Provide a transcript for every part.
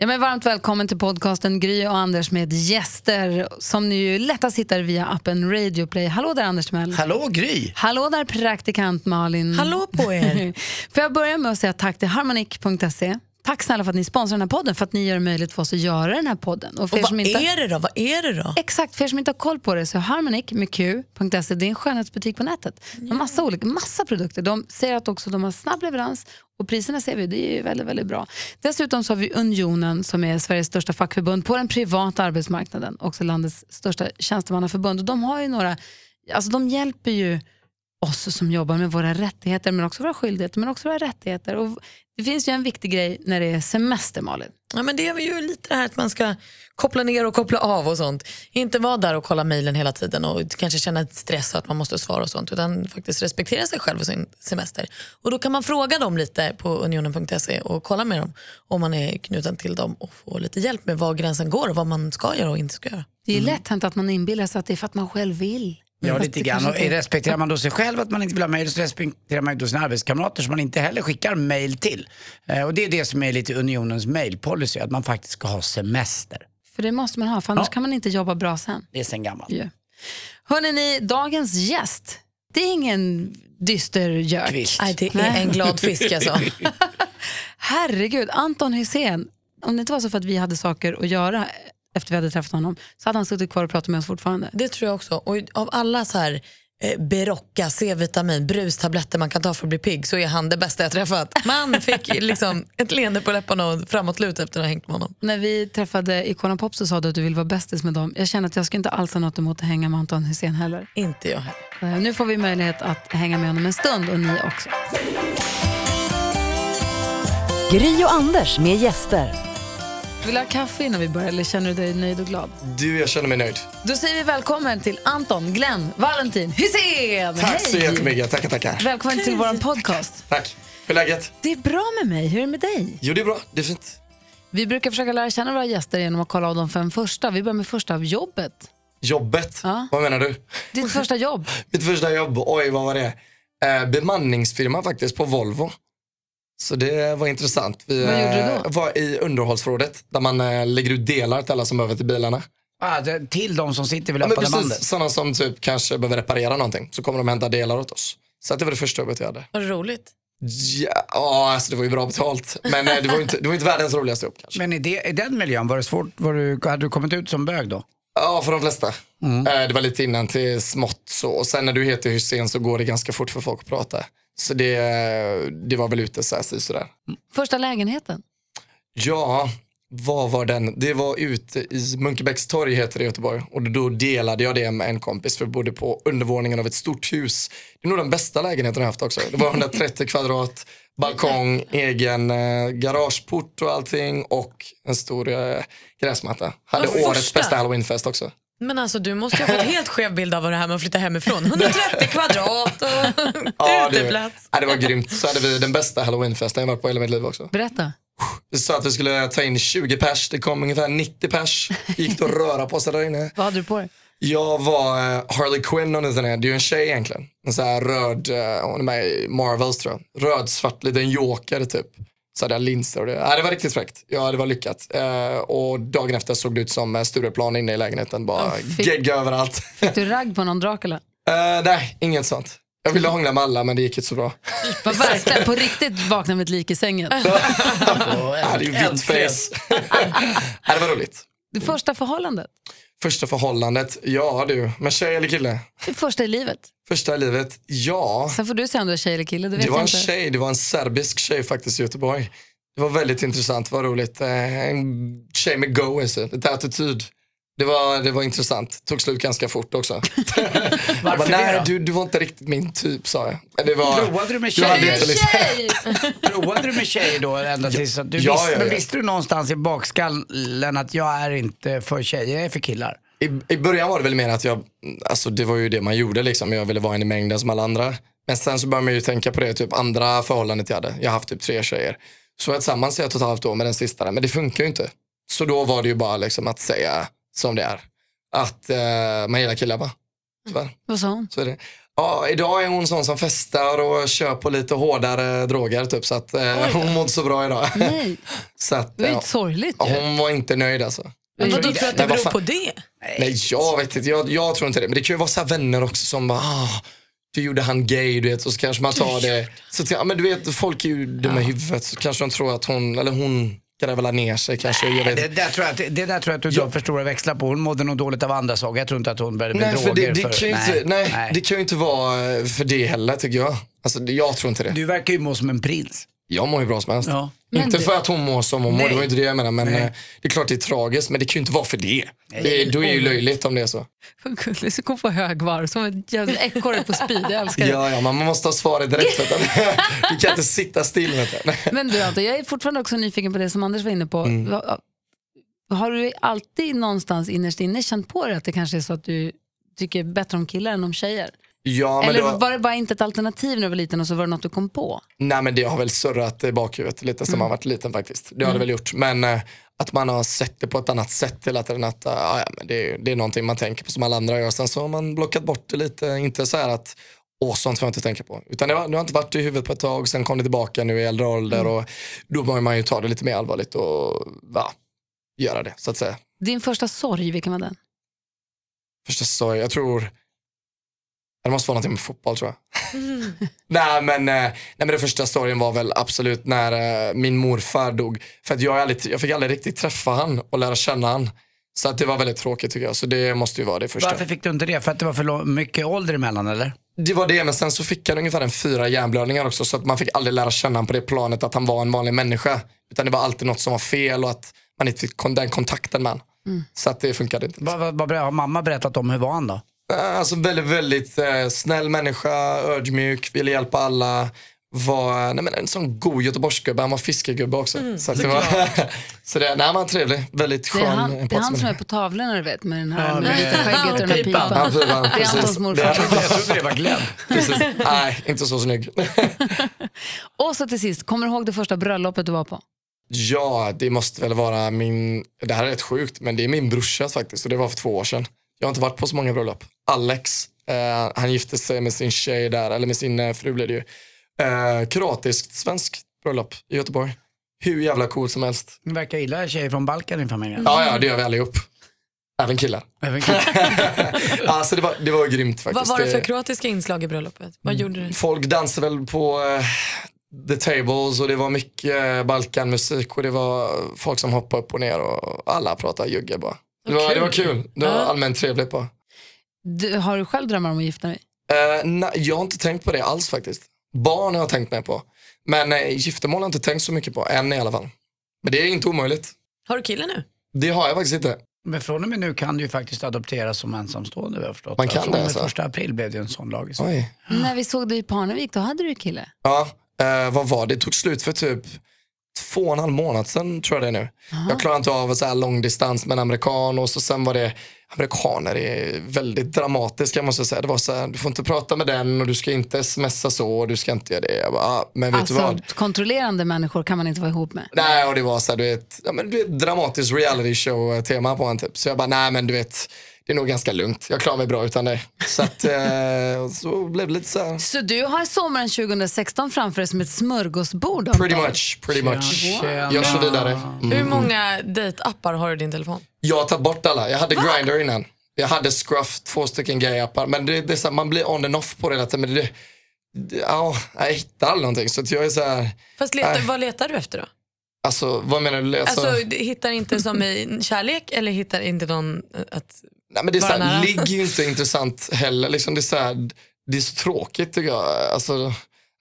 Ja, men varmt välkommen till podcasten Gry och Anders med gäster som ni ju lättast hittar via appen Radio Play. Hallå där Anders Timell. Hallå Gry! Hallå där praktikant Malin. Hallå på er! Får jag börja med att säga tack till harmonic.se. Tack snälla för att ni sponsrar den här podden, för att ni gör det möjligt för oss att göra den här podden. Och er vad inte... är det då? Vad är det då? Exakt, för er som inte har koll på det så Harmonic med Q.se, det är en skönhetsbutik på nätet. Har massa olika, massa produkter. De säger att också de har snabb leverans och priserna ser vi, det är ju väldigt, väldigt bra. Dessutom så har vi Unionen som är Sveriges största fackförbund på den privata arbetsmarknaden, också landets största tjänstemannaförbund. Och de har ju några, alltså de hjälper ju oss som jobbar med våra rättigheter men också våra skyldigheter men också våra rättigheter. Och det finns ju en viktig grej när det är semester Malin. Ja, men det är ju lite det här att man ska koppla ner och koppla av och sånt. Inte vara där och kolla mejlen hela tiden och kanske känna stress att man måste svara och sånt utan faktiskt respektera sig själv och sin semester. Och då kan man fråga dem lite på unionen.se och kolla med dem om man är knuten till dem och få lite hjälp med var gränsen går och vad man ska göra och inte ska göra. Det är lätt hänt att man inbillar sig att det är för att man själv vill. Ja, lite grann. Och respekterar man då sig själv att man inte vill ha mejl så respekterar man ju då sina arbetskamrater som man inte heller skickar mejl till. Eh, och det är det som är lite unionens mejlpolicy, att man faktiskt ska ha semester. För det måste man ha, för annars Ja. kan man inte jobba bra sen. Det är sen gammalt. Yeah. Hörrni, ni, dagens gäst, det är ingen dyster gök. Nej, det är Nej. en glad fisk alltså. Herregud, Anton Hysén, om det inte var så för att vi hade saker att göra efter vi hade träffat honom så hade han suttit kvar och pratat med oss fortfarande. Det tror jag också. Och av alla så här eh, Berocca, C-vitamin, brustabletter man kan ta för att bli pigg så är han det bästa jag träffat. Man fick liksom ett leende på läpparna och framåtlut efter att ha hängt med honom. När vi träffade Icona Pop så sa du att du vill vara bästis med dem. Jag känner att jag ska inte alls ha något emot att hänga med Anton Hysén heller. Inte jag heller. Eh, Nu får vi möjlighet att hänga med honom en stund och ni också. Gry och Anders med gäster. Vill du ha kaffe innan vi börjar eller känner du dig nöjd och glad? Du, jag känner mig nöjd. Då säger vi välkommen till Anton Glenn Valentin Hysén. Tack så Hej! jättemycket. Tackar, tackar. Välkommen till vår podcast. Tack. Hur är läget? Det är bra med mig. Hur är det med dig? Jo, det är bra. Det är fint. Vi brukar försöka lära känna våra gäster genom att kolla av de fem första. Vi börjar med första av jobbet. Jobbet? Ja. Vad menar du? Ditt första jobb. Mitt första jobb, oj vad var det? Eh, bemanningsfirma faktiskt på Volvo. Så det var intressant. Vi Vad gjorde du eh, då? var i underhållsförrådet där man eh, lägger ut delar till alla som behöver till bilarna. Ah, det- till de som sitter vid Ja, men löpande bandet. precis, sådana som typ kanske behöver reparera någonting. Så kommer de hämta delar åt oss. Så att det var det första jobbet jag hade. Var det roligt? Ja, ja, alltså det var ju bra betalt. Men eh, det var ju inte, det var inte världens roligaste jobb kanske. Men i, det, i den miljön, var det svårt? Var du, hade du kommit ut som bög då? Ja, för de flesta. Mm. Eh, Det var lite innan till smått så. Och sen när du heter Hussein så går det ganska fort för folk att prata. Så det, det var väl ute så här, så- sådär. Första lägenheten. Ja, vad var den? Det var ute i Munkebäcks torg heter det i Göteborg. Och då delade jag det med en kompis för vi bodde på undervåningen av ett stort hus. Det är nog den bästa lägenheten jag haft också. Det var 130 kvadrat, balkong, egen eh, garageport och allting och en stor eh, gräsmatta. Hade Vad årets första? bästa halloweenfest också. Men alltså du måste ju ha fått helt skev bild av vad det här med att flytta hemifrån. 130 kvadrat och det, uteplats. ja, det var grymt. Så hade vi den bästa halloweenfesten jag varit på i hela mitt liv också. Berätta. Vi sa att vi skulle ta in 20 pers, det kom ungefär 90 pers. Gick det att röra på sig där inne. Vad hade du på dig? Jag var eh, Harley Quinn ni inte är. Det är ju en tjej egentligen. En sån här röd, eh, hon är med i Marvels tror jag. Röd, svart, liten joker typ. Så hade jag linser och det. Ja, det var riktigt fräckt. Ja, det var lyckat. Eh, och dagen efter såg det ut som eh, Stureplan inne i lägenheten. Bara Ja, fick- gegga överallt. Fick du ragg på någon Dracula? Eh, nej, inget sånt. Jag ville hångla med alla men det gick inte så bra. Var verkligen på riktigt vakna med ett lik i sängen. Jag hade ju vitt face. ja, det var roligt. Det första förhållandet. Första förhållandet, ja du, med tjej eller kille? Första i livet. Första i livet, ja. Sen får du säga om du är tjej eller kille. Det Det var en inte. tjej, det var en serbisk tjej faktiskt i Göteborg. Det var väldigt intressant, var roligt. Eh, En tjej med go, alltså. lite attityd. Det var, det var intressant, tog slut ganska fort också. jag bara, nej du, du var inte riktigt min typ sa jag. Men Det var, Provade du med du tjejer? liksom, Tjej! Provade du med tjejer då ända tills att du Ja, visste, ja, men ja. visste du någonstans i bakskallen att jag är inte för tjejer, jag är för killar? I, I början var det väl mer att jag, alltså det var ju det man gjorde liksom. Jag ville vara en i mängden som alla andra. Men sen så började man ju tänka på det, typ andra förhållandet jag hade. Jag har haft typ tre tjejer. Så jag tillsammans i ett och ett halvt år med den sista, men det funkar ju inte. Så då var det ju bara liksom att säga som det är. Att eh, man gillar killar va? Tyvärr. Vad sa hon? Så är det. Ja, idag är hon sån som festar och kör på lite hårdare droger typ. Så att eh, hon mådde så bra idag. Nej, så att, det ju ja, inte sorgligt ju. hon var inte nöjd alltså. Men vadå, tror du att det beror på det? Nej, jag vet inte. Jag, jag tror inte det. Men det kan ju vara så vänner också som bara, ah, du gjorde han gay, du vet. Och så kanske man tar det. Så, ja, men du vet, folk är ju dumma i huvudet. Så kanske de tror att hon, eller hon gräver ner sig kanske. Vet Det där tror jag att, det där tror jag att du drar för stora växlar på. Hon mådde nog dåligt av andra saker. Jag tror inte att hon började med Nej, för droger. det, det, kan ju inte, nej, det kan ju inte vara för det heller tycker jag. Alltså, jag tror inte det. Du verkar ju må som en prins. Jag mår ju bra som helst. Ja. Inte du- för att hon mår som hon mår, Nej. det var inte det jag menade. Men Nej. eh, det är klart det är tragiskt, men det kan ju inte vara för det. det då är det ju löjligt om det är så. Vad gulligt, så kom på högvarv som ett jävla ekorre på speed. Jag älskar det. Ja, ja, man måste ha svaret direkt. du. du kan inte sitta still. Vet du. Men du Anton, jag är fortfarande också nyfiken på det som Anders var inne på. Mm. Har du alltid någonstans innerst inne känt på det att det kanske är så att du tycker bättre om killar än om tjejer? Ja, Eller var, var det bara inte ett alternativ när du var liten och så var det något du kom på? nej, men det har väl surrat i bakhuvudet lite sen man varit liten faktiskt. Det har det väl gjort. Men eh, att man har sett det på ett annat sätt hela tiden. Att, eh, ja, men det, är- det är någonting man tänker på som alla andra gör. Sen så har man blockat bort det lite. Inte så här att Åh, sånt får jag inte tänka på. Utan det har, det har inte varit i huvudet på ett tag, sen kom det tillbaka nu i äldre ålder och då bör man ju ta det lite mer allvarligt och va, göra det så att säga. Din första sorg, vilken var den? Första sorg, jag tror, det måste vara någonting med fotboll tror jag. nej, men, eh, nej men den första sorgen var väl absolut när eh, min morfar dog. För att jag, aldrig, jag fick aldrig riktigt träffa han och lära känna han. Så att det var väldigt tråkigt tycker jag. Så det måste ju vara det första. Varför fick du inte det? För att det var för mycket ålder emellan eller? Det var det, men sen så fick han ungefär en fyra hjärnblödningar också. Så att man fick aldrig lära känna honom på det planet att han var en vanlig människa. Utan det var alltid något som var fel och att man inte fick den kontakten med honom. Så att det funkade inte. Vad, vad, vad, har mamma berättat om hur var han då? Eh, Alltså väldigt, väldigt eh, snäll människa, ödmjuk, ville hjälpa alla. Var nej men en sån god göteborgsgubbe, han var fiskegubbe också. så att det var, så det, nej, han var trevlig, väldigt Det skön. är han, det är han som är på tavlorna du vet med den här Ja, med med- vita skägget och den här pipan. Ja, pipan, Det är. Antons morfar. Det- Jag trodde det var Glenn. Precis. Nej, inte så snygg. Och så till sist, kommer du ihåg det första bröllopet du var på? Ja, det måste väl vara min, det här är rätt sjukt, men det är min brorsa faktiskt och det var för två år sedan. Jag har inte varit på så många bröllop. Alex, eh, han gifte sig med sin tjej där, eller med sin eh, fru blev det ju. Eh, kroatiskt svenskt bröllop i Göteborg. Hur jävla coolt som helst. Ni verkar gilla tjejer från Balkan i familjen. Ja, ja, det gör vi allihop. Även killar. Även killar. Alltså det var, det var grymt faktiskt. Vad var det för kroatiska inslag i bröllopet? Vad gjorde du? Folk dansade väl på eh, the tables och det var mycket eh, Balkanmusik och det var folk som hoppade upp och ner och alla pratade jugge bara. Det var, det var kul. Det var allmänt trevligt bara. Du, har du själv drömmar om att gifta dig? Eh, nej, jag har inte tänkt på det alls faktiskt. Barn har jag tänkt med på. Men eh, giftermål har jag inte tänkt så mycket på, än i alla fall. Men det är inte omöjligt. Har du kille nu? Det har jag faktiskt inte. Men från och med nu kan du ju faktiskt adopteras som ensamstående. Jag förstått. Man kan från det, alltså? första april blev det en sån lag. Oj. När vi såg dig i Parnevik, då hade du kille. Ja, eh, vad var det? Det tog slut för typ två och en halv månad sedan tror jag det är nu. Jag klarar inte av så här lång distans med en amerikan och så sen var det Amerikaner är väldigt dramatiska måste jag säga. Det var så här, du får inte prata med den och du ska inte smsa så och du ska inte göra det. Jag bara, ah, men vet du vad? Alltså, kontrollerande människor kan man inte vara ihop med. Nej, och det var så här, du vet, ja, men du vet, dramatiskt reality show tema på en typ. Så jag bara, nej men du vet, det är nog ganska lugnt. Jag klarar mig bra utan det. Så att, eh, så blev det lite så här, Så du har sommaren 2016 framför dig som ett smörgåsbord? Pretty much, pretty much. Tjena. Jag kör vidare. Mm. Hur många dejtappar har du i din telefon? Jag har tagit bort alla. Jag hade Grindr innan. Jag hade Scruff, två stycken gay-appar. Men det, det är så här, man blir on and off på det hela tiden. Men det, det, ja, jag hittar aldrig någonting. Så att jag är så här, Fast letar, Nej. vad letar du efter då? alltså vad menar du? Alltså, Alltså, du hittar inte som i kärlek eller hittar inte någon att... nej, men det är så här, ligg är ju inte intressant heller. Liksom, det, är så här, det är så tråkigt tycker jag. Alltså,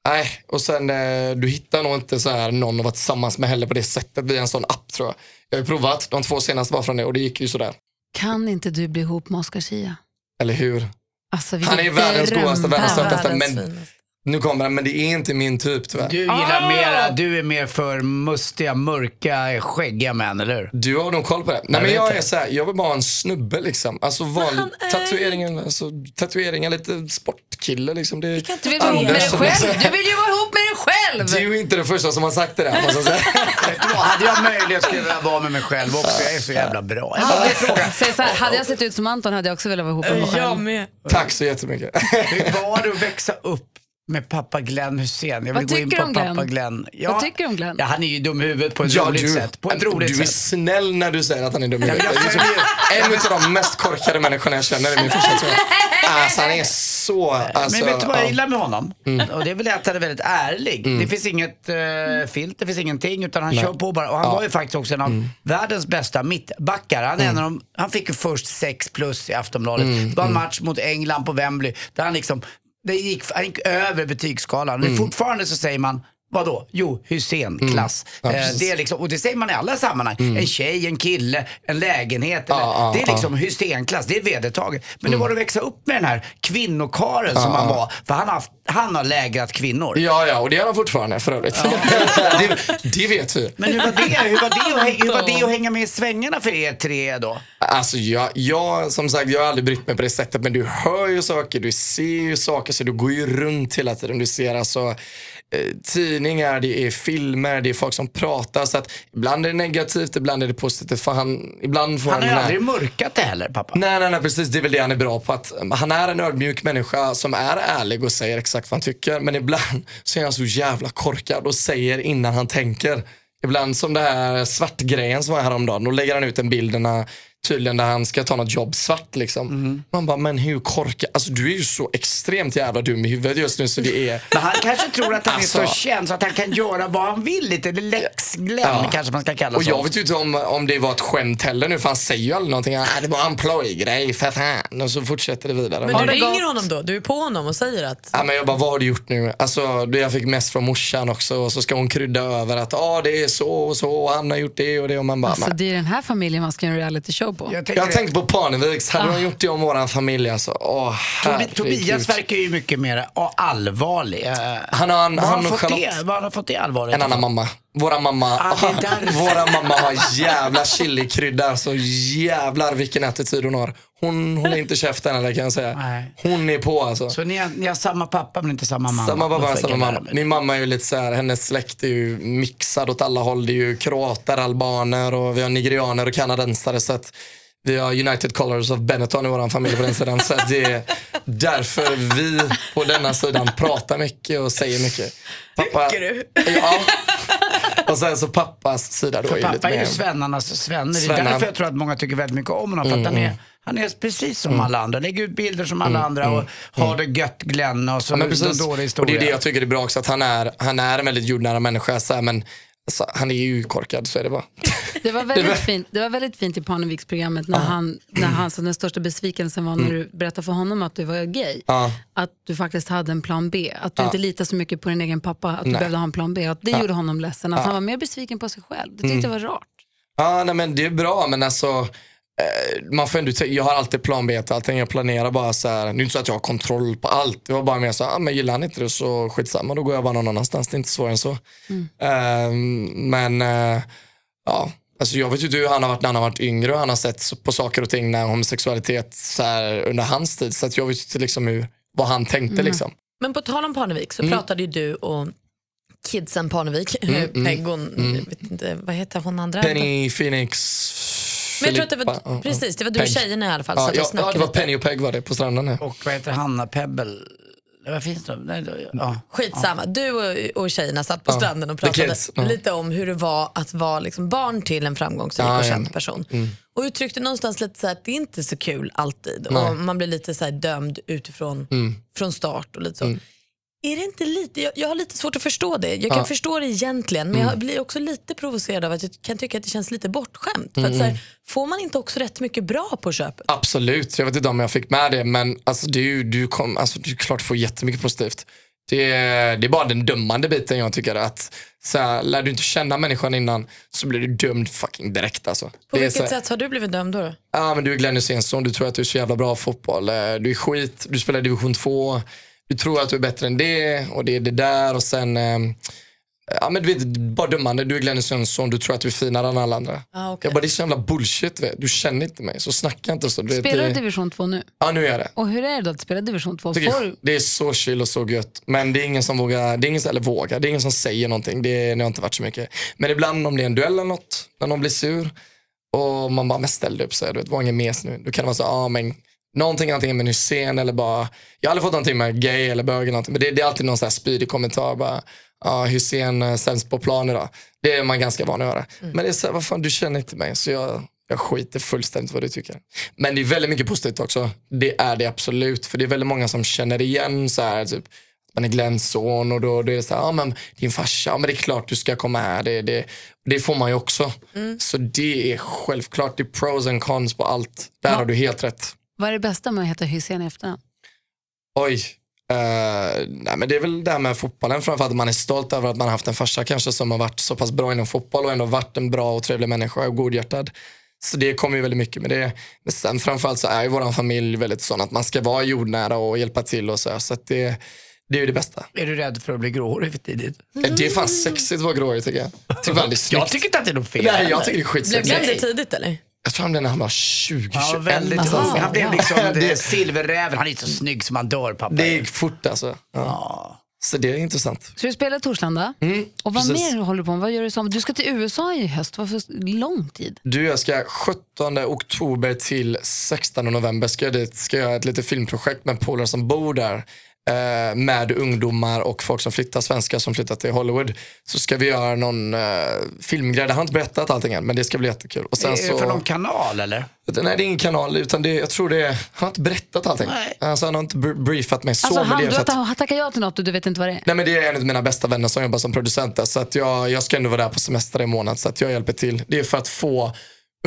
nej. Och sen, eh, du hittar nog inte så här, någon att vara tillsammans med heller på det sättet via en sån app tror jag. Jag har ju provat, de två senaste var från det och det gick ju sådär. Kan inte du bli ihop med Oscar Zia? Eller hur? Alltså, Han är världens godaste, världens sötaste. världens Men finaste. Nu kommer han, men det är inte min typ tyvärr. Du gillar mera, du är mer för mustiga, mörka, skäggiga män, eller hur? Du har nog koll på det. Nej, men vet jag är så här, jag vill bara ha en snubbe liksom. Alltså vanlig tatueringen, alltså, tatueringar, lite sportkille liksom. Det, kan inte Du vill vara ihop med dig själv. Du vill ju vara ihop med dig själv! Du är inte den första som har sagt det där måste jag säga. Hade jag möjlighet skulle jag vilja vara med mig själv också. Jag är så jävla bra. Jag bara Säg så här, hade jag sett ut som Anton hade jag också velat vara ihop med mig själv. Jag med. Tack så jättemycket. hur var det att växa upp med pappa Glenn Hussein? Jag vill Vad gå in tycker på du om pappa Glenn? Glenn. Ja, Vad tycker du om Glenn? Ja, han är ju dum i huvudet på ett Ja, roligt du, sätt. På ett roligt du är sätt. snäll när du säger att han är dum i huvudet. Det är liksom En av de mest korkade människorna jag känner i min farsa tror jag. Alltså han är så... Alltså, Men vet du vad jag ja. Mm. gillar med honom? Och det är väl att han är väldigt ärlig. Det finns inget uh, filter, det finns ingenting utan han kör på bara. Och han var ju faktiskt också en av Mm. världens bästa mittbackar. Han, är en av de, han fick ju först 6 plus i Aftonbladet. Mm, Det var en match mot England på Wembley där han liksom, det gick, han gick över betygsskalan. Mm. Fortfarande så säger man Vadå? Jo, Hussein-klass. Ja, eh, det är liksom, och det säger man i alla sammanhang. En tjej, en kille, en lägenhet. Eller, Ja, ja, det är liksom Hussein-klass, det är vedertaget. Men det var att växa upp med den här kvinnokaren som han var. För han har, haft- han har lägrat kvinnor. Ja, ja, och det gör han fortfarande för övrigt. det, det vet vi. Men hur var, det? Hur, var det att, hur var det att hänga med i svängarna för er tre då? Alltså jag, jag, som sagt, jag har aldrig brytt mig på det sättet men du hör ju saker, du ser ju saker så du går ju runt hela tiden. Du ser alltså tidningar, det är filmer, det är folk som pratar så att ibland är det negativt, ibland är det positivt för han, ibland får Han han, har här- aldrig mörkat det heller pappa. Nej, nej, nej, precis. Det är väl det han är bra på. Att um, han är en ödmjuk människa som är ärlig och säger exakt vad han tycker. Men ibland så är han så jävla korkad och säger innan han tänker. Ibland som det här svartgrejen som var häromdagen. Då lägger han ut en bild när, tydligen där han ska ta något jobb svart liksom. Man bara, men hur korkad? Alltså du är ju så extremt jävla dum i huvudet just nu så det är Men han kanske tror att han är så Alltså. känd så att han kan göra vad han vill lite. Eller Lex Glenn Ja. kanske man ska kalla Och så. jag vet ju inte om, om det var ett skämt heller nu för han säger ju aldrig någonting. Ah, det var en plojgrej, för fan. Och så fortsätter det vidare. Men du ringer gått? honom då? Du är på honom och säger att... Ja, men jag bara, vad har du gjort nu? Alltså, jag fick mest från morsan också och så ska hon krydda över att ah, det är så och så och han har gjort det och det och man bara, Alltså, det är den här familjen man ska göra en reality show på. Jag tänker jag tänkte på Parneviks, hade de gjort det om våran familj alltså, åh Tobi-. Tobias verkar ju mycket mer ah, allvarlig. Eh, Han har en- var han har fått det? Var har han fått det allvarligt? En annan mamma. Våra mamma, Ah, är våra mamma har jävla chilikrydda, så jävlar vilken attityd hon har. Hon håller inte käften eller kan jag säga. Nej. Hon är på alltså. Så ni har, ni har samma pappa men inte samma mamma? Samma pappa, samma mamma. Min mamma är ju lite så här, hennes släkt är ju mixad åt alla håll. Det är ju kroater, albaner och vi har nigerianer och kanadensare. Så att vi har United Colors of Benetton i vår familj på den sidan. Så det är därför vi på denna sidan pratar mycket och säger mycket. Pappa, Tycker du? Ja. Och sen så pappas sida då För är ju lite pappa är ju mer... svennarnas svenne. Det är därför jag tror att många tycker väldigt mycket om honom. För att han, är, han är precis som alla andra. Lägger ut bilder som alla andra och har det gött Glenn och så Ja, men en precis. dålig Och historia. det är det jag tycker är bra också, att han är, han är en väldigt jordnära människa. Så här, men alltså, han är ju korkad, så är det bara. Det var väldigt, fint, det var väldigt fint i Parneviksprogrammet när, han, när han, så den största besvikelsen var när du berättade för honom att du var gay. Ja. Att du faktiskt hade en plan B. Att du inte litar så mycket på din egen pappa. Att du Nej. behövde ha en plan B. Att det gjorde honom ledsen. Att han var mer besviken på sig själv. Det tyckte jag var rart. Ja, nej, men det är bra, men alltså man får ändå, jag har alltid plan B till allting. Jag planerar bara så här. Det är inte så att jag har kontroll på allt. Det var bara mer så här, ah, men gillar han inte det så skitsamma, då går jag bara någon annanstans. Det är inte svårare än så. Ehm, men eh, ja, alltså jag vet ju hur han har varit när han har varit yngre och han har sett på saker och ting när homosexualitet så här, under hans tid. Så att jag vet ju inte liksom hur, vad han tänkte liksom. Men på tal om Parnevik så pratade ju du och kidsen Parnevik, Peg och, jag vet inte, vad heter hon andra? Penny, Phoenix, Men jag tror att det var, Filippa, ja, ja. precis, det var du Peg. och tjejerna i alla fall. Ja, satt och ja, ja, snackade det var lite. Penny och Peg var det på stranden. här. Och vad heter Hanna Pebble? Vad finns det? Nej, då- ja. Skitsamma, du och, och tjejerna satt på stranden och the pratade kids, ja. lite om hur det var att vara liksom barn till en framgångsrik Ja, och ja. känd person. Och uttryckte någonstans lite så här att det är inte så kul alltid och man blir lite så här dömd utifrån från start och lite så. Är det inte lite, jag, jag har lite svårt att förstå det. Jag kan Ja. förstå det egentligen men jag blir också lite provocerad av att jag kan tycka att det känns lite bortskämt. För att så här, får man inte också rätt mycket bra på köpet? Absolut, jag vet inte om jag fick med det men alltså, ju du kom, alltså, du klart får jättemycket positivt. Det är, det är bara den dömande biten jag tycker att så här, lär du inte känna människan innan så blir du dömd fucking direkt alltså. På det vilket här, sätt har du blivit dömd då? Ja men du är Glenn Hysénsson, du tror att du är så jävla bra fotboll. Eh, Du är skit, du spelar division 2. Du tror att du är bättre än det och det är det där och sen eh, Ja men du vet, bara dömande. Du är Glennis Jönsson, du tror att du är finare än alla andra. Ah, okej. Jag bara, det är så jävla bullshit. Vet. Du känner inte mig, så snacka inte så. Du vet, Spelar du det, division 2 nu? Ja nu är jag det. Och hur är det då att spela division 2? Tycker Får. Det är så chill och så gött. Men det är ingen som vågar, det är ingen som, eller vågar, det är ingen som säger någonting. Det, det har inte varit så mycket. Men ibland om det är en duell eller något, när någon blir sur och man bara, men ställ dig upp så här, du vet, var ingen mes nu. Då kan det vara så, ja ah, men någonting antingen med Hussein eller bara, jag har aldrig fått någonting med gay eller bög eller någonting. Men det, det är alltid någon här spydig kommentar bara, ja Hussein eh, sämst på plan idag. Det är man ganska van att höra. Men det är så här, vad fan du känner inte mig så jag, jag skiter fullständigt vad du tycker. Men det är väldigt mycket positivt också. Det är det absolut. För det är väldigt många som känner igen så här, typ, man är Glens son och då, då är det så här, ja men din farsa, ja men det är klart du ska komma här. Det, det, det får man ju också. Så det är självklart, det är pros and cons på allt. Där har du helt rätt. Vad är det bästa med att heta Hysén i efternamn? Oj. eh, nej, men det är väl det här med fotbollen framförallt. att Man är stolt över att man har haft en farsa kanske som har varit så pass bra inom fotboll och ändå varit en bra och trevlig människa och godhjärtad. Så det kommer ju väldigt mycket med det. Men sen framförallt så är ju vår familj väldigt sån att man ska vara jordnära och hjälpa till och så. Så att det, det är ju det bästa. Är du rädd för att bli gråhårig för tidigt? Det är fan sexigt att vara gråhårig tycker jag. Tycker. Jag tycker inte att det är något fel. Nej, jag tycker det är Blev skitsexigt. Glenn det tidigt eller? Jag tror han blev när han var 20, Ja, 21. väldigt alltså. ung. Han blev liksom Det- silverräven. Han är så snygg som han dör pappa. Det gick fort alltså. Ja. Så det är intressant. Så du spelar Torslanda. och vad precis. mer håller du på med? Vad gör du som? Du ska till USA i höst. Varför lång tid? Du, jag ska 17 oktober till 16 november ska jag dit. Ska jag göra ett litet filmprojekt med polare som bor där. Eh, med ungdomar och folk som flyttar, svenskar som flyttar till Hollywood. Så ska vi göra någon eh, filmgrej. Jag har inte berättat allting än, men det ska bli jättekul. Och sen Är det så, för någon kanal eller? Nej, det är ingen kanal, utan det, jag tror det är, han har inte berättat allting. Nej. Alltså, han har inte br- briefat mig så. Alltså, han, det du har tackat ja till något och du vet inte vad det är? Nej men det är en av mina bästa vänner som jobbar som producent där, så att jag, jag ska ändå vara där på semester i månad så att jag hjälper till. Det är för att få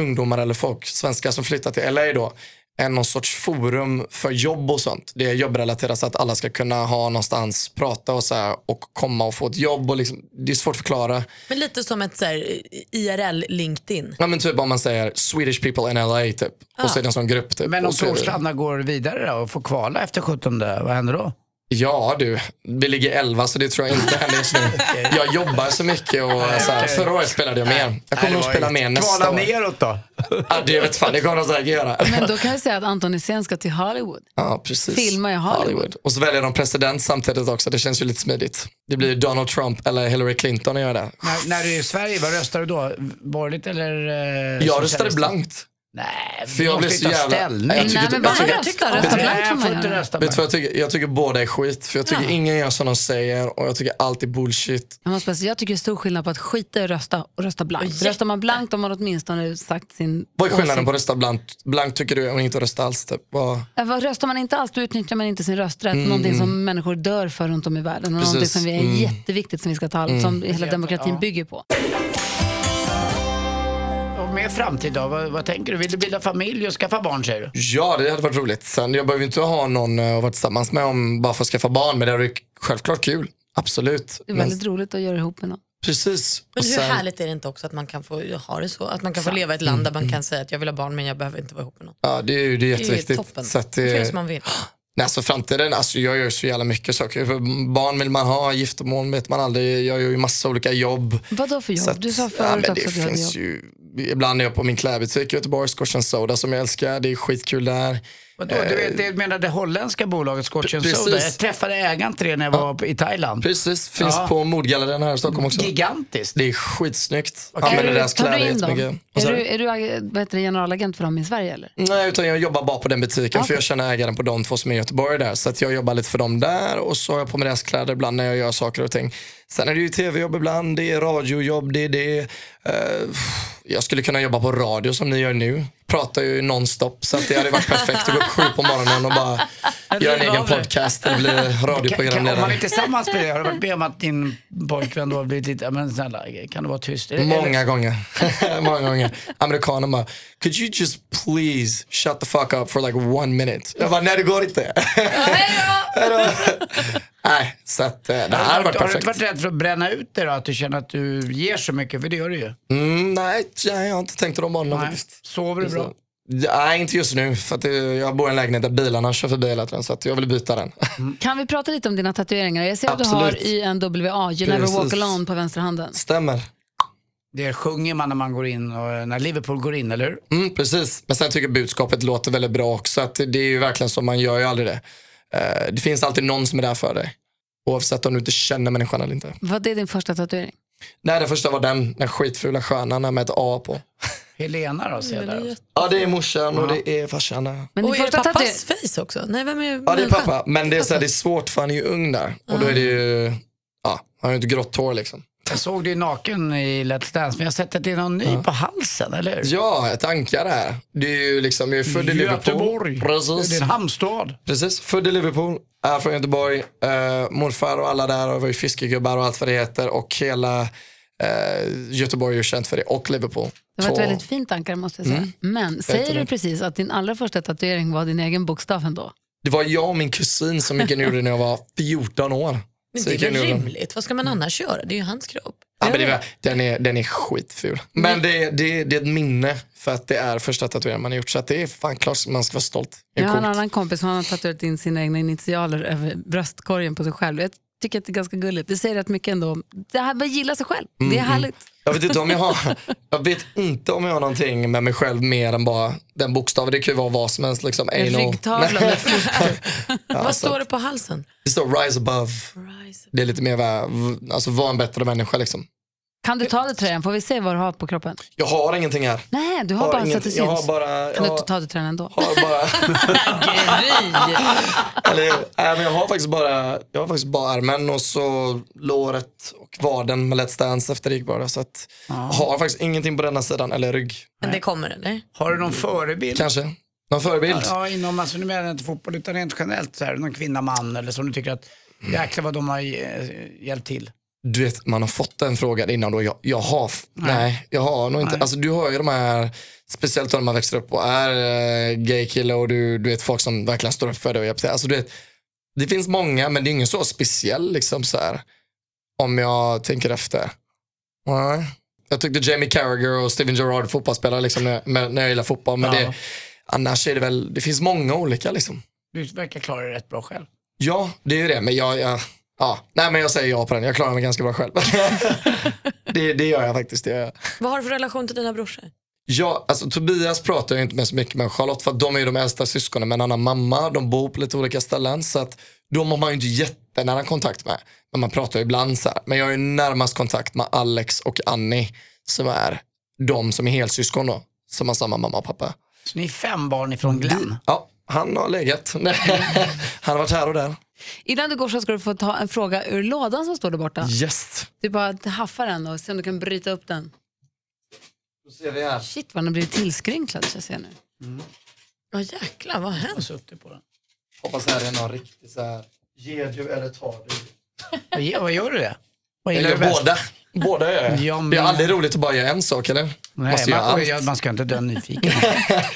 ungdomar eller folk, svenskar som flyttar till LA då, en någon sorts forum för jobb och sånt. Det är jobbrelaterat så att alla ska kunna ha någonstans prata och så här, och komma och få ett jobb. Och liksom, det är svårt att förklara. Men lite som ett så här, IRL LinkedIn. Ja, men typ om man säger Swedish people in LA typ. Och så är det en sån grupp typ. Men om Torslanda går vidare då och får kvala efter 17, vad händer då? Ja du, vi ligger 11 så det tror jag inte händer just nu. Jag jobbar så mycket och så här, förra året spelade jag mer. Jag kommer nog spela mer nästa Kvala år. neråt då. Ja, det vet fan, det kommer jag säkert göra. Men då kan jag säga att Anton Hysén ska till Hollywood. Ja, precis. Filma i Hollywood. Och så väljer de president samtidigt också. Det känns ju lite smidigt. Det blir Donald Trump eller Hillary Clinton att göra det. När, när du är i Sverige, vad röstar du då? Borgerligt eller eh, Jag röstade blankt. Nej, För jag måste så ju ta jävla- ställning. Jag tycker Nej, men bara jag tycker- rösta. Rösta blankt får inte rösta Vet du vad jag tycker? Jag tycker båda är skit. För jag tycker ingen gör som de säger och jag tycker allt är bullshit. Jag, måste säga, jag tycker det är stor skillnad på att skita i att rösta och rösta blankt. Röstar man blankt har man åtminstone sagt sin Vad är skillnaden åsikt. på att rösta blankt? Blankt tycker du och inte rösta alls typ. Vad- Ja, Röstar man inte alls då utnyttjar man inte sin rösträtt. Någonting som människor dör för runt om i världen. Och Mm. Precis. någonting som vi är Mm. jätteviktigt som vi ska ta som hela demokratin bygger på. Med framtid då, vad, vad tänker du? Vill du bilda familj och skaffa barn säger du? Ja, det hade varit roligt. Sen, jag behöver inte ha någon eh, att vara tillsammans med om bara för att skaffa barn, men det är självklart kul. Absolut. Det är Men- väldigt roligt att göra ihop med någon. Precis. Men Och hur sen- härligt är det inte också att man kan få ha det så? Att man kan få leva i ett land där man kan säga att jag vill ha barn men jag behöver inte vara ihop med någon. Ja, det är ju det är Det är jätteviktigt. toppen. Så att Det man vill. nej, alltså framtiden, alltså jag gör så jävla mycket saker. Barn vill man ha, giftermål vet man aldrig. Jag gör ju massa olika jobb. Vad då för jobb? Att- du sa ja, förut men också det att du hade jobb. ju, Ibland är jag på min klädbutik i Göteborg, Scotch Soda som jag älskar. Det är skitkul där. Vadå, du vet, det menar det holländska bolaget Scotch and Precis. Soda. Jag träffade ägaren till det när jag var på, i Thailand. Precis, finns Ja. på Modgallerian här i Stockholm också. Gigantiskt. Det är skitsnyggt. Okej. Använder deras kläder jättemycket. Är du, är du vad heter det, generalagent för dem i Sverige eller? Nej, utan jag jobbar bara på den butiken för Okej. jag känner ägaren på de två som är i Göteborg där. Så att jag jobbar lite för dem där och så har jag på mig deras kläder ibland när jag gör saker och ting. Sen är det ju tv-jobb ibland, det är radiojobb, det är det. Eh, jag skulle kunna jobba på radio som ni gör nu. Pratar ju nonstop så att det hade varit perfekt att gå upp sju på morgonen och bara göra en egen podcast eller bli Kan, kan, om man radioprogramledare. är tillsammans med det, har du varit med om att din pojkvän då har blivit lite, men snälla, kan du vara tyst? Många gånger. Många gånger. Amerikaner bara, could you just please shut the fuck up for like one minute? Jag bara, nej det går inte. Nej, så att eh, det här hade varit har du inte varit perfekt. rädd för att bränna ut det då? Att du känner att du ger så mycket? För det gör du ju. Mm, nej, jag har inte tänkt de banorna faktiskt. Sover du bra? Nej, inte just nu. För att jag bor i en lägenhet där bilarna kör förbi hela tiden så att jag vill byta den. Kan vi prata lite om dina tatueringar? Jag ser att du Absolut. har i en WA, You never walk Precis. alone på vänstra handen. Stämmer. Det sjunger man när man går in och när Liverpool går in, eller hur? Mm, precis. Men sen tycker jag budskapet låter väldigt bra också. Att det är ju verkligen så, man gör ju aldrig det. Eh, det finns alltid någon som är där för dig. Oavsett om du inte känner människan eller inte. Vad är din första tatuering? Nej, den första var den, den skitfula stjärnan med ett A på. Helena då, ser jag där. Ja, det är morsan och det är farsan. där. Men Och är det första pappas face också? Nej, vem är Ja, det är pappa. Men det är, så här, det är svårt för han är ju ung där. Och då är det ju, ja, han har ju inte grått hår liksom. Jag såg dig naken i Let's Dance, men jag har sett att det är någon ny på halsen, eller hur? Ja, ett ankare här. Det är ju liksom, jag är född i Liverpool. Precis. Det är en hamnstad. Precis, född i Liverpool, är från Göteborg. Eh, morfar och alla där var ju fiskegubbar och allt vad det heter. Och hela eh, Göteborg är känt för det, och Liverpool. Det var ett väldigt fint ankare måste jag säga. Men säger du precis att din allra första tatuering var din egen bokstav ändå? Det var jag och min kusin som gick in och gjorde när jag var 14 år. Men det är väl rimligt? Vad ska man annars göra? Det är ju hans kropp. Ja, men det den, är, den är skitful. Men det, det, det är ett minne för att det är första tatueringen man har gjort. Så att det är fan klart man ska vara stolt. Jag har en annan kompis som har tatuerat in sina egna initialer över bröstkorgen på sig själv. Jag tycker att det är ganska gulligt. Det säger rätt mycket ändå. Det här med att gilla sig själv. Det är härligt. Jag vet, inte om jag, har, jag vet inte om jag har någonting med mig själv mer än bara den bokstaven. Det kan ju vara vad som helst. Liksom, En ryggtavla med foto. Vad står det på halsen? Det står rise above. Rise. Det är lite mer alltså, var en bättre människa. Liksom. Kan du ta dig tröjan? Får vi se vad du har på kroppen? Jag har ingenting här. Nej, du har, Har bara så inget- att det jag har syns. bara, Kan jag du ta dig tröjan ändå? har bara, Gry! eller, nej, men jag har faktiskt bara, jag har faktiskt bara armen och så låret och vaden med Let's Dance efter det gick bara. Så att, jag har faktiskt ingenting på denna sidan, eller rygg. Men det kommer eller? Har du någon förebild? Kanske. Någon förebild? Ja, inom, alltså nu menar jag inte fotboll utan rent generellt så här, någon kvinna, man eller som du tycker att jäklar vad de har eh, hjälpt till. Du vet, man har fått den frågan innan då. Jag, jag har, f- nej. jag har nog inte. Nej. Alltså du har ju de här, speciellt när man växer upp och är eh, gay kille och du, du vet folk som verkligen står upp för dig och hjälper till. Alltså du vet, det finns många men det är ingen så speciell liksom så här. Om jag tänker efter. Nej. Jag tyckte Jamie Carragher och Steven Gerrard fotbollsspelare liksom när, när jag gillar fotboll. Men Ja. det, annars är det väl, det finns många olika liksom. Du verkar klara det rätt bra själv. Ja, det är ju det. Men jag, jag, ja. Nej, men jag säger ja på den. Jag klarar mig ganska bra själv. det, det gör jag faktiskt. Det gör jag. Vad har du för relation till dina brorsor? Ja, alltså Tobias pratar jag inte med så mycket med Charlotte för att de är ju de äldsta syskonen med en annan mamma. De bor på lite olika ställen så att de har man ju inte jättenära kontakt med. Men man pratar ju ibland så här. Men jag har ju närmast kontakt med Alex och Annie som är de som är helsyskon då. Som har samma mamma och pappa. Så ni är fem barn ifrån Glenn. Ja, han har legat. Nej, han har varit här och där. Innan du går så ska du få ta en fråga ur lådan som står där borta. Yes. Du bara haffa den och se om du kan bryta upp den. Då ser vi här. Shit vad den har blivit tillskrynklad jag ser nu. Ja jäklar, vad har Jag har hänt? suttit på den. Hoppas det här är någon riktig så här. Ger du eller tar du? Vad ge- Vad gör du det? Vad Jag gillar gör du bäst? båda. Båda gör jag. Ja, men- Det är aldrig roligt att bara göra en sak eller? Nej, man, ja, man ska inte dö nyfiken.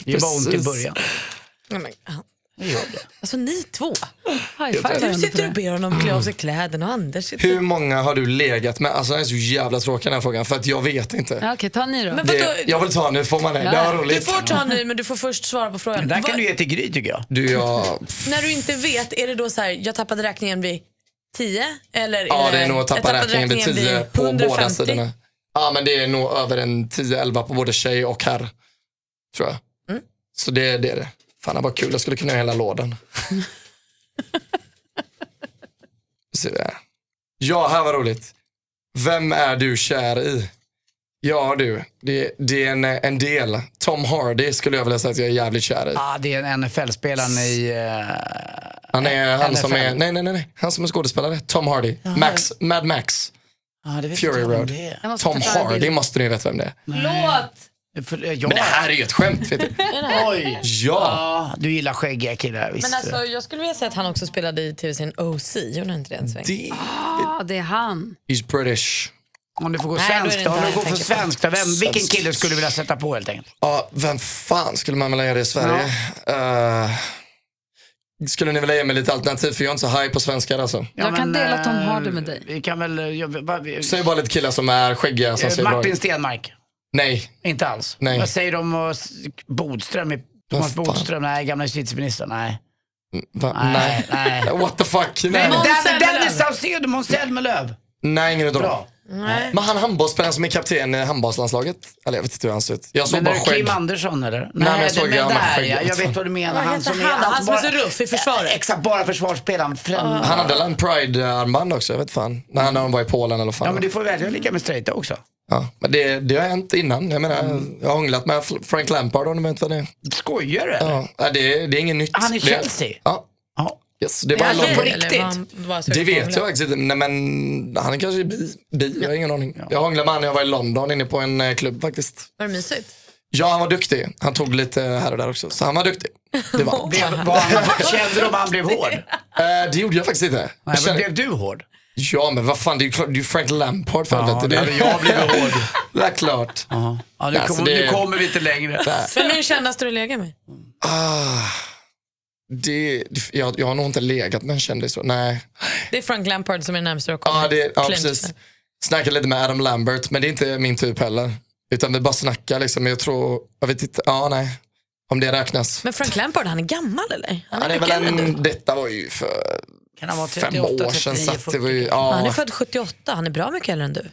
Det gör bara ont i början. Nej, men, ja. Det gör det. Alltså ni två. Du sitter och ber honom klä av sig kläderna och Anders sitter... Hur många har du legat med? Alltså den är så jävla tråkig den här frågan för att jag vet inte. Ja, Okej, ta ni då. Men vadå? Det, jag vill ta nu, får man det? Det var Du roligt. får ta nu men du får först svara på frågan. Men där kan Vad- du ge till Gry tycker jag. Du, jag... När du inte vet, är det då så här, jag tappade räkningen vid 10? Eller Ja, det är nog att tappa tappade räkningen vid 10 på 150? båda sidorna. Ja, men det är nog över en 10-11 på både tjej och herr. Tror jag. Mm. Så det, det är det. Fan, det var kul. Jag skulle kunna göra hela lådan. Ja, här var roligt. Vem är du kär i? Ja du, det, det är en, en del. Tom Hardy skulle jag vilja säga att jag är jävligt kär i. Ja, det är en NFL-spelaren i... eh, Han är han som NFL. är, nej nej nej, nej. han som är skådespelare. Tom Hardy. Max, Mad Max. Vet Fury Road. Tom Hardy måste ni veta vem det är. Låt! För, eh, ja. Men det här är ju ett skämt vet du. Oj! Ja. Ja, du gillar skäggiga killar, visst. Men alltså, jag skulle vilja säga att han också spelade i tv-serien OC. Gjorde han inte det en sväng? Det, Ja, det är han. he's British. Om du får gå då om du går för då, vem, vilken Svensk. kille skulle du vilja sätta på helt enkelt? Ja, vem fan skulle man vilja göra det i Sverige? Eh, skulle ni vilja ge mig lite alternativ för jag är inte så high på svenskar alltså. Jag kan dela Tom eh, Hardy med dig. Vi kan väl... eh, Jag, va, vi, Säg bara lite killar som är skäggiga som eh, bra Martin. Stenmark. Nej, Inte alls? Nej. Vad säger du om Bodström? i- Thomas fan? Bodström, nej, gamla justitieministern, nej. Va? Nej, nej. What the fuck? Nej, Men. Dennis Saucedo, Måns Zelmerlöw. nej ingen utav dem. Bra. Men han handbollsspelaren som är kapten i handbollslandslaget? Eller jag vet inte hur han ser ut. Jag såg Menar bara du skägg. Kim Andersson eller? men jag såg det- ju han med där skägg, ja, jag vet vad du menar. Vad Han heter han då? Han som är så ruff i försvaret? Exakt, bara försvarsspelaren. Främ- Han hade väl en Pride-armband också, jag vet fan. När han när var i Polen eller vad fan. Ja men du får välja lika med straighta också. ja. men det, det har hänt innan. Jag menar, Mm. jag har hånglat med Frank Lampard om du vet vad det är. Skojar du eller? Ja. Nej, det, är- det är inget nytt. Han är Det- Chelsea? Ja. Yes. det var Är en han lång... på riktigt? var var Det vet jag faktiskt inte, Nej, men han är kanske bi. bi jag har ingen aning. Jag hånglade med honom när jag var i London inne på en eh, klubb faktiskt. Var det mysigt? Ja, han var duktig. Han tog lite här och där också, så han var duktig. Det var. Blev, kände du om han blev hård? Eh, det gjorde jag faktiskt inte. Nej, kände, blev du hård? ja, men vad fan, det är ju klart, det är ju Frank Lampard för helvete. Det hade jag blivit hård. Det är klart. Ja, nu, Alltså, kom, det- nu kommer vi inte längre. Vem är den kändaste du legat med? Ah, det, jag, jag har nog inte legat med en kändis. så. Nej. Det är Frank Lampard som är har Ja, det, ja precis. Snackade lite med Adam Lambert, men det är inte min typ heller. Utan vi bara snackar liksom. Men Jag tror, jag vet inte, ja nej. Om det räknas. Men Frank Lampard, han är gammal eller? Han Ja, är, det är väl en, detta var ju för Kan han vara fem 38, år sedan. 39, Så det var ju, Han är ja, född 78, han är bra mycket äldre än du.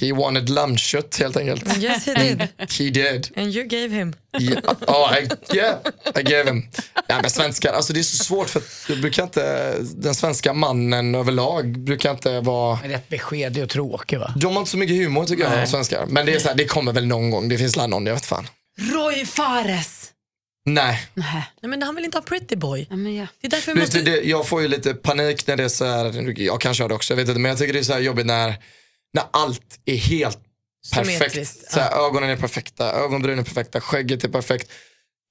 He wanted lammkött helt enkelt. Yes he did. He did. And you gave him. Ja, ja, I, yeah, I gave him. Ja, men svenskar, alltså det är så svårt för att jag brukar inte, den svenska mannen överlag brukar inte vara Rätt beskedlig och tråkig va? de har inte så mycket humor tycker jag, svenskar. Men det, är så här, det kommer väl någon gång. Det finns väl någon, jag vet fan. Roy Fares. Nej. Nej, Nej, men han vill inte ha pretty boy. ja, men ja. Det är därför vi måste... det, jag får ju lite panik när det är så här, jag kanske har det också, jag vet inte, men jag tycker det är så här jobbigt när, när allt är helt perfekt. Så här, Ögonen är perfekta, ögonbrynen är perfekta, skägget är perfekt,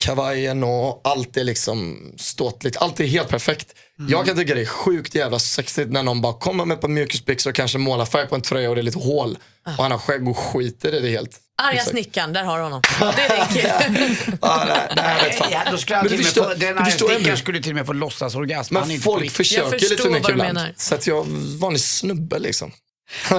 kavajen och allt är liksom ståtligt. Allt är helt perfekt. Mm. Jag kan tycka det är sjukt jävla sexigt när någon bara kommer med ett par mjukisbyxor och kanske målar färg på en tröja och det är lite hål. Ah. Och han har skägg och skiter i det helt. Arga Exakt. snickaren, där har du honom. Det är din kille. Ja, nej, nej, jag vet fan. Ja, då skulle han Men till du och med förstår- få, den stickaren ändå. skulle till och med få låtsasorgasm. Men folk försöker lite för mycket ibland. Så att jag är en vanlig snubbe liksom.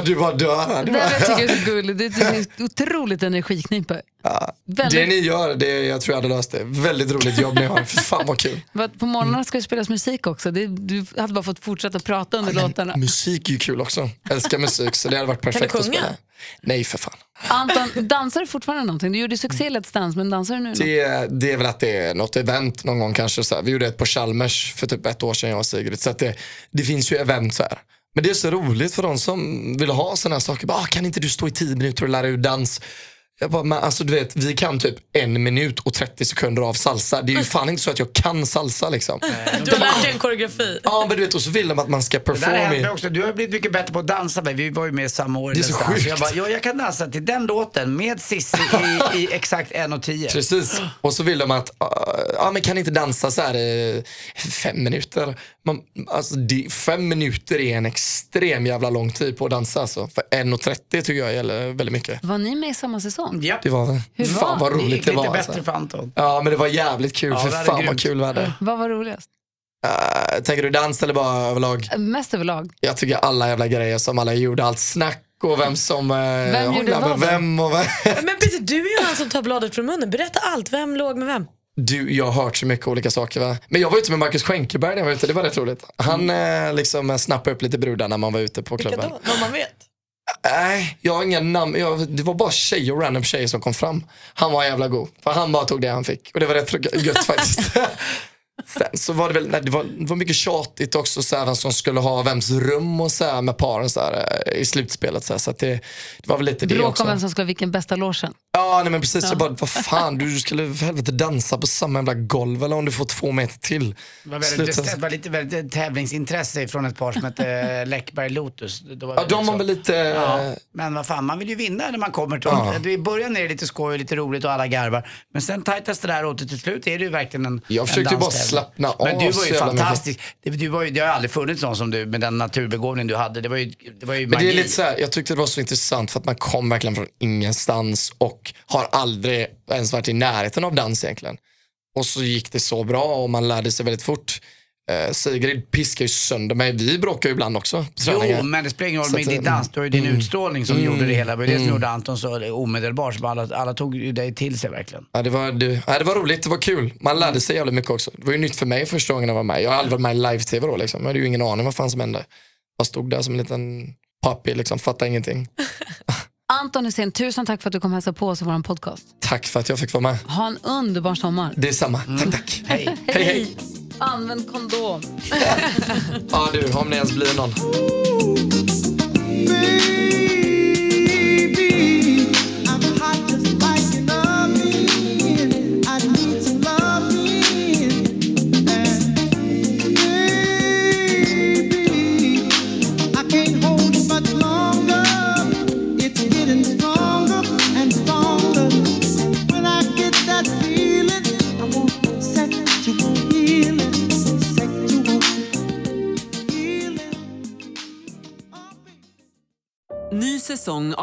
Du bara dör här. Du Det bara, jag tycker är så gulligt. Det är ett otroligt energiknippe. ja. Det ni gör, det, jag tror jag hade löst det. Väldigt roligt jobb ni har. Fy fan vad kul. På morgnarna ska det spelas musik också. Det, du hade bara fått fortsätta prata under låtarna. Musik är ju kul också. Älskar musik så det hade varit perfekt du att sjunga? spela. Nej för fan. Anton, dansar du fortfarande någonting? Du gjorde succé i Let's Dance, men dansar du nu? Det, det är väl att det är något event någon gång kanske. Så här. Vi gjorde ett på Chalmers för typ ett år sedan jag och Sigrid. Så att det, det finns ju event så här. Men det är så roligt för de som vill ha sådana här saker. Bara, ah, kan inte du stå i 10 minuter och lära ut dans? Jag bara, men alltså du vet, vi kan typ en minut och 30 sekunder av salsa. Det är ju fan inte så att jag kan salsa liksom. Du har lärt dig en koreografi. Ja men du vet, och så vill de att man ska Det där performa. i- också. Du har blivit mycket bättre på att dansa. Men vi var ju med samma år. i Det är så Let's Dance. sjukt. Jag bara, ja, jag kan dansa till den låten med Cissi i, i exakt 1.10. Precis. Och så vill de att, uh, ja men kan inte dansa så här i fem minuter. Man, alltså det, fem minuter är en extrem jävla lång tid på att dansa alltså. För 1.30 tycker jag gäller väldigt mycket. Var ni med i samma säsong? Ja, Det var, Hur fan var vad det gick roligt det lite var. bättre Alltså. för Anton. Ja men det var jävligt kul, Ja, för det fan vad kul vi hade. Vad var roligast? Uh, tänker du dans eller bara överlag? Mest överlag. Jag tycker alla jävla grejer som alla gjorde, allt snack och vem som uh, Vem gjorde med vad då? vem och vem. Men Peter, du är ju han som tar bladet från munnen. Berätta allt. Vem låg med vem? Du, jag har hört så mycket olika saker va. Men jag var ute med Marcus Skänkeberg när jag var ute, det var rätt roligt. Han eh, liksom eh, snappade upp lite brudar när man var ute på Vilka klubben. då? Någon man vet? Nej, jag har inga namn. Jag, det var bara tjejer, random tjejer som kom fram. Han var jävla god. För han bara tog det han fick. Och det var rätt gött faktiskt. Sen så var det väl, nej, det var, det var mycket tjatigt också så här, vem som skulle ha vems rum och så här, med paren så här, eh, i slutspelet. Så, här, så att det, det var väl lite det Bråk också. om vem som skulle ha vilken bästa logen. Ja, nej, men precis. Jag bara, vad fan, du skulle för helvete dansa på samma jävla golv eller om du får två meter till. Det var, väldigt, Sluta. det var lite väldigt tävlingsintresse från ett par som hette eh, Läckberg Lotus. Ja, de var väl lite... Ja, men vad fan, man vill ju vinna när man kommer till Ja. I början är det lite skoj och lite roligt och alla garvar. Men sen tajtas det där åt och till slut är det ju verkligen en Jag en försökte ju bara slappna av Men du var ju fantastisk. Det, du var ju, det har aldrig funnits någon som du med den naturbegåvning du hade. Det var ju, det var ju Men magi. det är lite så här, jag tyckte det var så intressant för att man kom verkligen från ingenstans och har aldrig ens varit i närheten av dans egentligen. Och så gick det så bra och man lärde sig väldigt fort. Eh, Sigrid piskar ju sönder mig. Vi bråkar ju ibland också. Jo, men det spelar ingen roll med att, din dans. Det var ju din mm. utstrålning som gjorde det hela. Det var ju det som gjorde Anton så omedelbart. Så alla, alla tog ju dig till sig verkligen. Ja, det, var, det, ja, det var roligt, det var kul. Man lärde sig jävligt mycket också. Det var ju nytt för mig första gången jag var med. Jag har aldrig varit med i live-tv då liksom. Jag hade ju ingen aning vad fan som hände. Jag stod där som en liten puppy liksom, fattade ingenting. Anton Hysén, tusen tack för att du kom och hälsade på oss i vår podcast. Tack för att jag fick vara med. Ha en underbar sommar. Det är samma. Tack, tack. Hej. Hej, hej. Använd kondom. Ja du, om det ens blir någon.